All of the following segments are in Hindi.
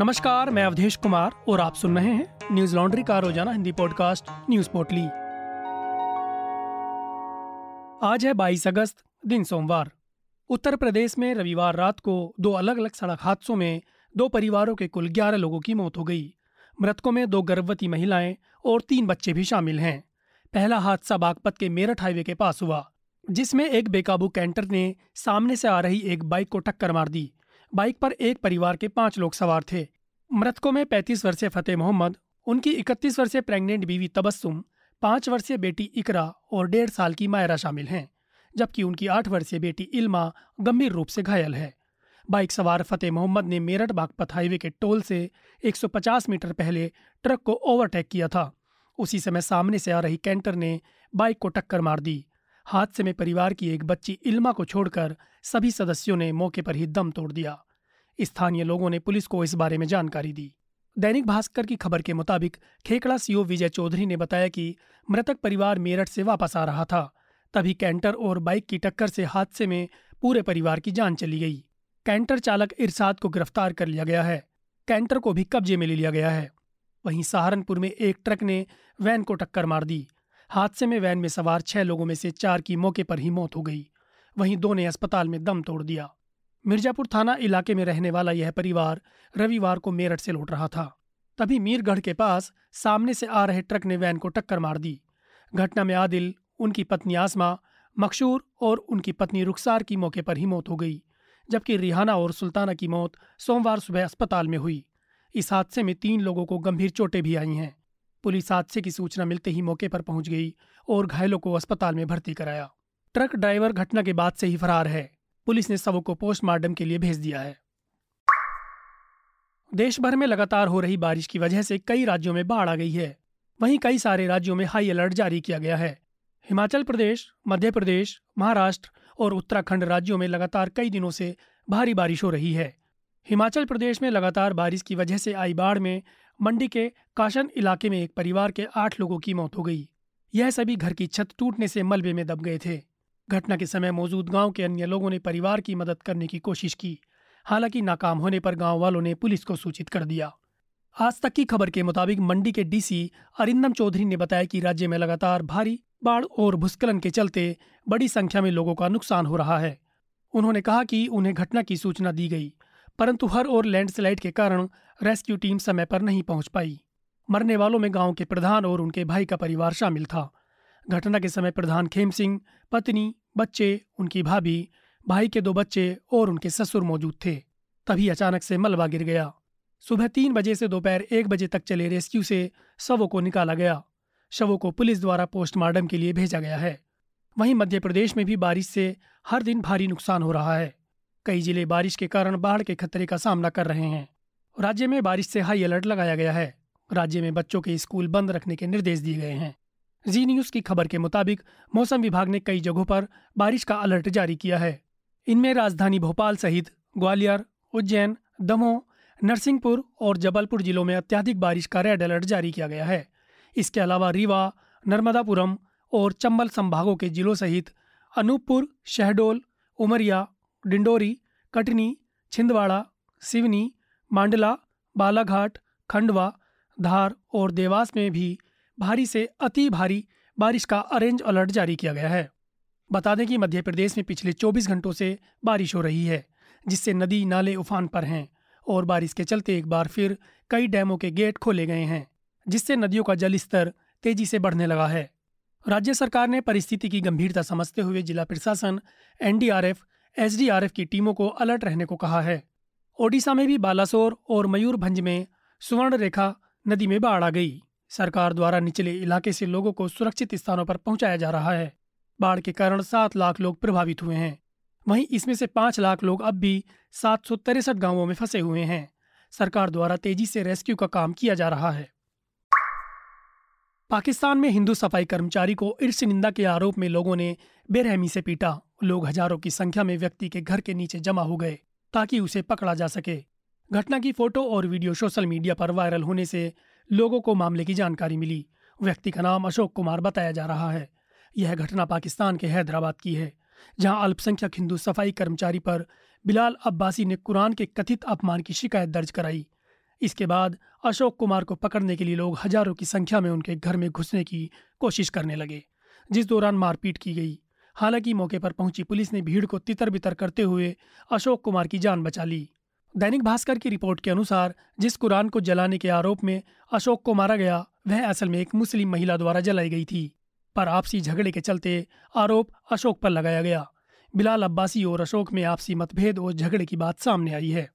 नमस्कार, मैं अवधेश कुमार और आप सुन रहे हैं न्यूज़ लॉन्ड्री का रोज़ाना हिंदी पॉडकास्ट न्यूज़ पोटली आज है 22 अगस्त, दिन सोमवार। उत्तर प्रदेश में रविवार रात को दो अलग अलग सड़क हादसों में दो परिवारों के कुल 11 लोगों की मौत हो गई। मृतकों में दो गर्भवती महिलाएँ और तीन बच्चे भी शामिल हैं। पहला हादसा बागपत के मेरठ हाईवे के पास हुआ, जिसमें एक बेकाबू कैंटर ने सामने से आ रही एक बाइक को टक्कर मार दी। बाइक पर एक परिवार के पाँच लोग सवार थे। मृतकों में 35 वर्षीय फतेह मोहम्मद, उनकी 31 वर्षीय प्रेग्नेंट बीवी तबस्सुम, पाँच वर्षीय बेटी इकरा और डेढ़ साल की मायरा शामिल हैं, जबकि उनकी आठ वर्षीय बेटी इल्मा गंभीर रूप से घायल है। बाइक सवार फतेह मोहम्मद ने मेरठ बागपत हाईवे के टोल से 150 मीटर पहले ट्रक को ओवरटेक किया था। उसी समय सामने से आ रही कैंटर ने बाइक को टक्कर मार दी। हादसे में परिवार की एक बच्ची इल्मा को छोड़कर सभी सदस्यों ने मौके पर ही दम तोड़ दिया। स्थानीय लोगों ने पुलिस को इस बारे में जानकारी दी। दैनिक भास्कर की खबर के मुताबिक, खेकड़ा सीओ विजय चौधरी ने बताया कि मृतक परिवार मेरठ से वापस आ रहा था। तभी कैंटर और बाइक की टक्कर से हादसे में पूरे परिवार की जान चली गई। कैंटर चालक इरसाद को गिरफ़्तार कर लिया गया है। कैंटर को भी कब्जे में ले लिया गया है। वहीं सहारनपुर में एक ट्रक ने वैन को टक्कर मार दी। हादसे में वैन में सवार छह लोगों में से चार की मौके पर ही मौत हो गई। वहीं दो ने अस्पताल में दम तोड़ दिया। मिर्जापुर थाना इलाके में रहने वाला यह परिवार रविवार को मेरठ से लौट रहा था। तभी मीरगढ़ के पास सामने से आ रहे ट्रक ने वैन को टक्कर मार दी। घटना में आदिल, उनकी पत्नी आसमा मकशूर और उनकी पत्नी रुखसार की मौके पर ही मौत हो गई, जबकि रिहाना और सुल्ताना की मौत सोमवार सुबह अस्पताल में हुई। इस हादसे में तीन लोगों को गंभीर चोटें भी आई हैं। पुलिस हादसे की सूचना मिलते ही मौके पर पहुँच गई और घायलों को अस्पताल में भर्ती कराया। ट्रक ड्राइवर घटना के बाद से ही फरार है। पुलिस ने शवों को पोस्टमार्टम के लिए भेज दिया है। देश भर में लगातार हो रही बारिश की वजह से कई राज्यों में बाढ़ आ गई है। वहीं कई सारे राज्यों में हाई अलर्ट जारी किया गया है। हिमाचल प्रदेश, मध्य प्रदेश, महाराष्ट्र और उत्तराखंड राज्यों में लगातार कई दिनों से भारी बारिश हो रही है। हिमाचल प्रदेश में लगातार बारिश की वजह से आई बाढ़ में मंडी के काशन इलाके में एक परिवार के आठ लोगों की मौत हो गई। यह सभी घर की छत टूटने से मलबे में दब गए थे। घटना के समय मौजूद गाँव के अन्य लोगों ने परिवार की मदद करने की कोशिश की। हालाँकि नाकाम होने पर गाँव वालों ने पुलिस को सूचित कर दिया। आज तक की खबर के मुताबिक मंडी के डीसी अरिंदम चौधरी ने बताया कि राज्य में लगातार भारी बाढ़ और भूस्खलन के चलते बड़ी संख्या में लोगों का नुकसान हो रहा है। उन्होंने कहा कि उन्हें घटना की सूचना दी गई, परंतु हर और लैंडस्लाइड के कारण रेस्क्यू टीम समय पर नहीं पहुँच पाई। मरने वालों में गाँव के प्रधान और उनके भाई का परिवार शामिल था। घटना के समय प्रधान खेम सिंह, पत्नी, बच्चे, उनकी भाभी, भाई के दो बच्चे और उनके ससुर मौजूद थे। तभी अचानक से मलबा गिर गया। सुबह तीन बजे से दोपहर एक बजे तक चले रेस्क्यू से शवों को निकाला गया। शवों को पुलिस द्वारा पोस्टमार्टम के लिए भेजा गया है। वहीं मध्य प्रदेश में भी बारिश से हर दिन भारी नुकसान हो रहा है। कई ज़िले बारिश के कारण बाढ़ के खतरे का सामना कर रहे हैं। राज्य में बारिश से हाई अलर्ट लगाया गया है। राज्य में बच्चों के स्कूल बंद रखने के निर्देश दिए गए हैं। जी न्यूज़ की खबर के मुताबिक, मौसम विभाग ने कई जगहों पर बारिश का अलर्ट जारी किया है। इनमें राजधानी भोपाल सहित ग्वालियर, उज्जैन, दमोह, नरसिंहपुर और जबलपुर जिलों में अत्याधिक बारिश का रेड अलर्ट जारी किया गया है। इसके अलावा रीवा, नर्मदापुरम और चंबल संभागों के जिलों सहित अनूपपुर, शहडोल, उमरिया, डिंडोरी, कटनी, छिंदवाड़ा, सिवनी, मांडला, बालाघाट, खंडवा, धार और देवास में भी भारी से अति भारी बारिश का ऑरेंज अलर्ट जारी किया गया है। बता दें कि मध्य प्रदेश में पिछले 24 घंटों से बारिश हो रही है, जिससे नदी, नाले उफान पर हैं और बारिश के चलते एक बार फिर कई डैमों के गेट खोले गए हैं, जिससे नदियों का जल स्तर तेज़ी से बढ़ने लगा है। राज्य सरकार ने परिस्थिति की गंभीरता समझते हुए जिला प्रशासन, एनडीआरएफ, एसडीआरएफ की टीमों को अलर्ट रहने को कहा है। ओडिशा में भी बालासोर और मयूरभंज में सुवर्ण रेखा नदी में बाढ़ आ गई। सरकार द्वारा निचले इलाके से लोगों को सुरक्षित स्थानों पर पहुँचाया जा रहा है। बाढ़ के कारण सात लाख लोग प्रभावित हुए हैं। वहीं इसमें से पाँच लाख लोग अब भी सात सौ तिरसठ गाँवों में फंसे हुए हैं। सरकार द्वारा तेज़ी से रेस्क्यू का काम किया जा रहा है। पाकिस्तान में हिंदू सफ़ाई कर्मचारी को ईर्ष निंदा के आरोप में लोगों ने बेरहमी से पीटा। लोग हज़ारों की संख्या में व्यक्ति के घर के नीचे जमा हो गए ताकि उसे पकड़ा जा सके। घटना की फ़ोटो और वीडियो सोशल मीडिया पर वायरल होने से लोगों को मामले की जानकारी मिली। व्यक्ति का नाम अशोक कुमार बताया जा रहा है। यह घटना पाकिस्तान के हैदराबाद की है, जहाँ अल्पसंख्यक हिंदू सफ़ाई कर्मचारी पर बिलाल अब्बासी ने कुरान के कथित अपमान की शिकायत दर्ज कराई। इसके बाद अशोक कुमार को पकड़ने के लिए लोग हज़ारों की संख्या में उनके घर में घुसने की कोशिश करने लगे, जिस दौरान मारपीट की गई। हालाँकि मौके पर पहुँची पुलिस ने भीड़ को तितर बितर करते हुए अशोक कुमार की जान बचा ली। दैनिक भास्कर की रिपोर्ट के अनुसार, जिस कुरान को जलाने के आरोप में अशोक को मारा गया, वह असल में एक मुस्लिम महिला द्वारा जलाई गई थी। पर आपसी झगड़े के चलते आरोप अशोक पर लगाया गया। बिलाल अब्बासी और अशोक में आपसी मतभेद और झगड़े की बात सामने आई है।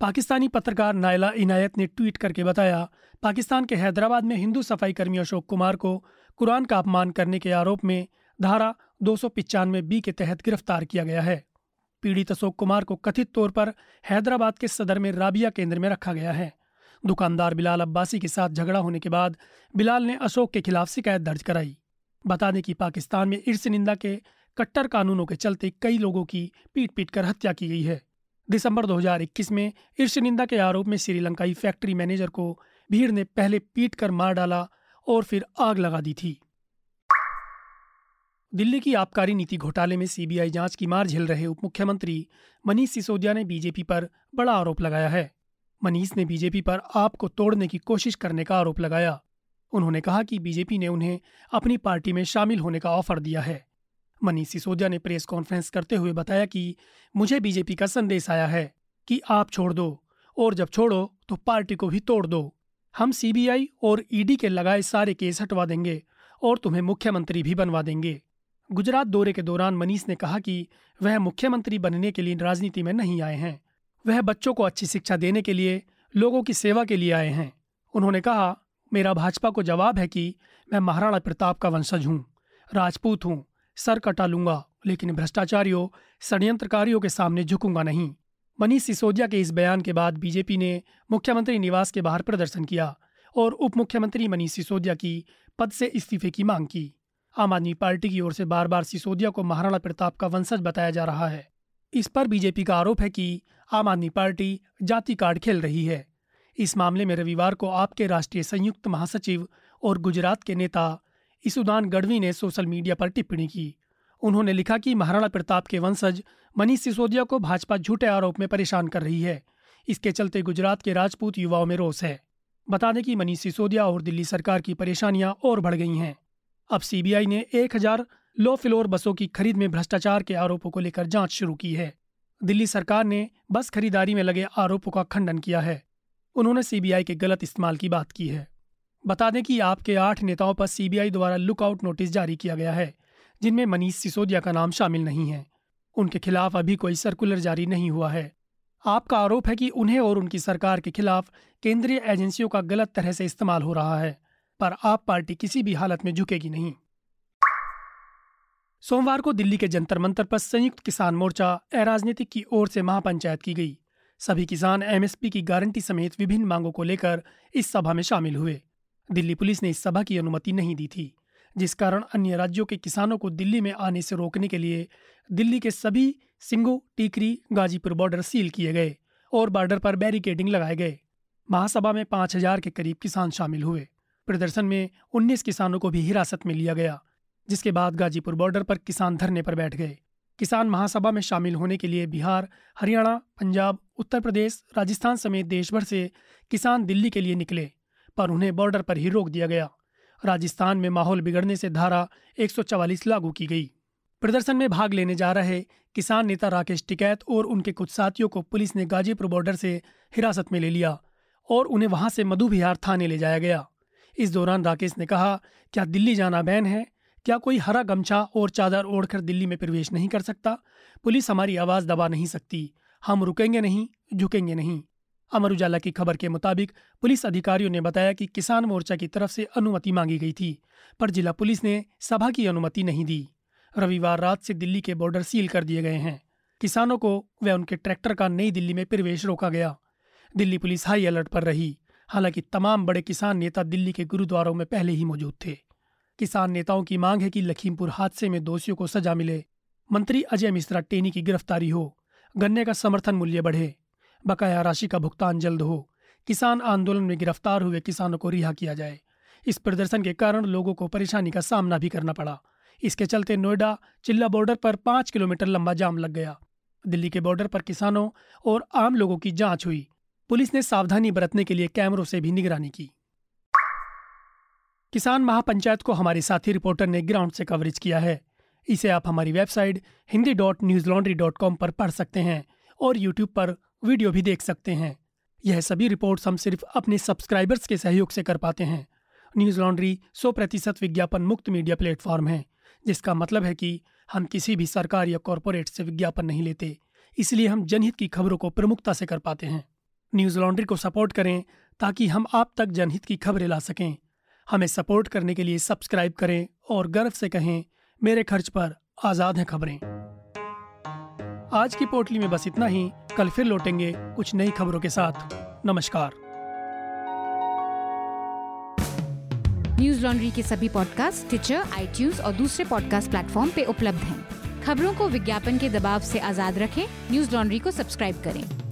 पाकिस्तानी पत्रकार नायला इनायत ने ट्वीट करके बताया, पाकिस्तान के हैदराबाद में हिंदू सफ़ाई कर्मी अशोक कुमार को कुरान का अपमान करने के आरोप में धारा दो बी के तहत गिरफ़्तार किया गया है। पीड़ित अशोक कुमार को कथित तौर पर हैदराबाद के सदर में राबिया केंद्र में रखा गया है। दुकानदार बिलाल अब्बासी के साथ झगड़ा होने के बाद बिलाल ने अशोक के खिलाफ शिकायत दर्ज कराई। बता दें कि पाकिस्तान में ईर्ष निंदा के कट्टर कानूनों के चलते कई लोगों की पीट पीट कर हत्या की गई है। दिसंबर 2021 में ईर्ष निंदा के आरोप में श्रीलंकाई फैक्ट्री मैनेजर को भीड़ ने पहले पीट कर मार डाला और फिर आग लगा दी थी। दिल्ली की आबकारी नीति घोटाले में सीबीआई जाँच की मार झेल रहे उप मुख्यमंत्री मनीष सिसोदिया ने बीजेपी पर बड़ा आरोप लगाया है। मनीष ने बीजेपी पर आप को तोड़ने की कोशिश करने का आरोप लगाया। उन्होंने कहा कि बीजेपी ने उन्हें अपनी पार्टी में शामिल होने का ऑफ़र दिया है। मनीष सिसोदिया ने प्रेस कॉन्फ्रेंस करते हुए बताया कि मुझे बीजेपी का संदेश आया है कि आप छोड़ दो और जब छोड़ो तो पार्टी को भी तोड़ दो। हम सीबीआई और ईडी के लगाए सारे केस हटवा देंगे और तुम्हें मुख्यमंत्री भी बनवा देंगे। गुजरात दौरे के दौरान मनीष ने कहा कि वह मुख्यमंत्री बनने के लिए राजनीति में नहीं आए हैं। वह बच्चों को अच्छी शिक्षा देने के लिए, लोगों की सेवा के लिए आए हैं। उन्होंने कहा, मेरा भाजपा को जवाब है कि मैं महाराणा प्रताप का वंशज हूँ। राजपूत हूँ, सर कटा लूँगा, लेकिन भ्रष्टाचारियों, षड्यंत्रकारियों के सामने झुकूँगा नहीं। मनीष सिसोदिया के इस बयान के बाद बीजेपी ने मुख्यमंत्री निवास के बाहर प्रदर्शन किया और उप मुख्यमंत्री मनीष सिसोदिया की पद से इस्तीफे की मांग की। आम आदमी पार्टी की ओर से बार बार सिसोदिया को महाराणा प्रताप का वंशज बताया जा रहा है। इस पर बीजेपी का आरोप है कि आम आदमी पार्टी जाति कार्ड खेल रही है। इस मामले में रविवार को आपके राष्ट्रीय संयुक्त महासचिव और गुजरात के नेता इसुदान गढ़वी ने सोशल मीडिया पर टिप्पणी की। उन्होंने लिखा कि महाराणा प्रताप के वंशज मनीष सिसोदिया को भाजपा झूठे आरोप में परेशान कर रही है। इसके चलते गुजरात के राजपूत युवाओं में रोष है। बता दें कि मनीष सिसोदिया और दिल्ली सरकार की परेशानियाँ और बढ़ गई हैं। अब सीबीआई ने एक हज़ार लो फ्लोर बसों की खरीद में भ्रष्टाचार के आरोपों को लेकर जाँच शुरू की है। दिल्ली सरकार ने बस खरीदारी में लगे आरोपों का खंडन किया है। उन्होंने सीबीआई के गलत इस्तेमाल की बात की है। बता दें कि आपके आठ नेताओं पर सीबीआई द्वारा लुकआउट नोटिस जारी किया गया है, जिनमें मनीष सिसोदिया का नाम शामिल नहीं है। उनके खिलाफ अभी कोई सर्कुलर जारी नहीं हुआ है। आपका आरोप है कि उन्हें और उनकी सरकार के खिलाफ केंद्रीय एजेंसियों का गलत तरह से इस्तेमाल हो रहा है। पर आप पार्टी किसी भी हालत में झुकेगी नहीं। सोमवार को दिल्ली के जंतर मंतर पर संयुक्त किसान मोर्चा अराजनीतिक की ओर से महापंचायत की गई। सभी किसान एमएसपी की गारंटी समेत विभिन्न मांगों को लेकर इस सभा में शामिल हुए। दिल्ली पुलिस ने इस सभा की अनुमति नहीं दी थी, जिस कारण अन्य राज्यों के किसानों को दिल्ली में आने से रोकने के लिए दिल्ली के सभी सिंगो, टीकरी, गाजीपुर बॉर्डर सील किए गए और बॉर्डर पर बैरिकेडिंग लगाए गए। महासभा में पाँच हज़ार के करीब किसान शामिल हुए। प्रदर्शन में 19 किसानों को भी हिरासत में लिया गया, जिसके बाद गाजीपुर बॉर्डर पर किसान धरने पर बैठ गए। किसान महासभा में शामिल होने के लिए बिहार, हरियाणा, पंजाब, उत्तर प्रदेश, राजस्थान समेत देश भर से किसान दिल्ली के लिए निकले, पर उन्हें बॉर्डर पर ही रोक दिया गया। राजस्थान में माहौल बिगड़ने से धारा 144 लागू की गई। प्रदर्शन में भाग लेने जा रहे किसान नेता राकेश टिकैत और उनके कुछ साथियों को पुलिस ने गाजीपुर बॉर्डर से हिरासत में ले लिया और उन्हें वहाँ से मधु बिहार थाने ले जाया गया। इस दौरान राकेश ने कहा, क्या दिल्ली जाना बैन है? क्या कोई हरा गमछा और चादर ओढ़कर दिल्ली में प्रवेश नहीं कर सकता? पुलिस हमारी आवाज़ दबा नहीं सकती। हम रुकेंगे नहीं, झुकेंगे नहीं। अमर उजाला की खबर के मुताबिक पुलिस अधिकारियों ने बताया कि किसान मोर्चा की तरफ़ से अनुमति मांगी गई थी, पर जिला पुलिस ने सभा की अनुमति नहीं दी। रविवार रात से दिल्ली के बॉर्डर सील कर दिए गए हैं। किसानों को व उनके ट्रैक्टर का नई दिल्ली में प्रवेश रोका गया। दिल्ली पुलिस हाई अलर्ट पर रही। हालाँकि तमाम बड़े किसान नेता दिल्ली के गुरुद्वारों में पहले ही मौजूद थे। किसान नेताओं की मांग है कि लखीमपुर हादसे में दोषियों को सजा मिले। मंत्री अजय मिश्रा टेनी की गिरफ्तारी हो, गन्ने का समर्थन मूल्य बढ़े, बकाया राशि का भुगतान जल्द हो, किसान आंदोलन में गिरफ़्तार हुए किसानों को रिहा किया जाए। इस प्रदर्शन के कारण लोगों को परेशानी का सामना भी करना पड़ा। इसके चलते नोएडा चिल्ला बॉर्डर पर पाँच किलोमीटर लंबा जाम लग गया। दिल्ली के बॉर्डर पर किसानों और आम लोगों की जाँच हुई। पुलिस ने सावधानी बरतने के लिए कैमरों से भी निगरानी की। किसान महापंचायत को हमारे साथी रिपोर्टर ने ग्राउंड से कवरेज किया है। इसे आप हमारी website Hindi dot news laundry dot com पर पढ़ सकते हैं और यूट्यूब पर वीडियो भी देख सकते हैं। यह सभी रिपोर्ट्स हम सिर्फ़ अपने सब्सक्राइबर्स के सहयोग से कर पाते हैं। न्यूज़ लॉन्ड्री सौ प्रतिशत विज्ञापन मुक्त मीडिया प्लेटफॉर्म है, जिसका मतलब है कि हम किसी भी सरकार या कॉरपोरेट से विज्ञापन नहीं लेते, इसलिए हम जनहित की खबरों को प्रमुखता से कर पाते हैं। न्यूज़ लॉन्ड्री को सपोर्ट करें ताकि हम आप तक जनहित की खबरें ला सकें। हमें सपोर्ट करने के लिए सब्सक्राइब करें और गर्व से कहें, मेरे खर्च पर आज़ाद हैं खबरें। आज की पोटली में बस इतना ही। कल फिर लौटेंगे कुछ नई खबरों के साथ। नमस्कार। न्यूज़ लॉन्ड्री के सभी पॉडकास्ट ट्विटर आई और दूसरे पॉडकास्ट प्लेटफॉर्म पे उपलब्ध हैं। खबरों को विज्ञापन के दबाव से आज़ाद रखें। न्यूज़ लॉन्ड्री को सब्सक्राइब करें।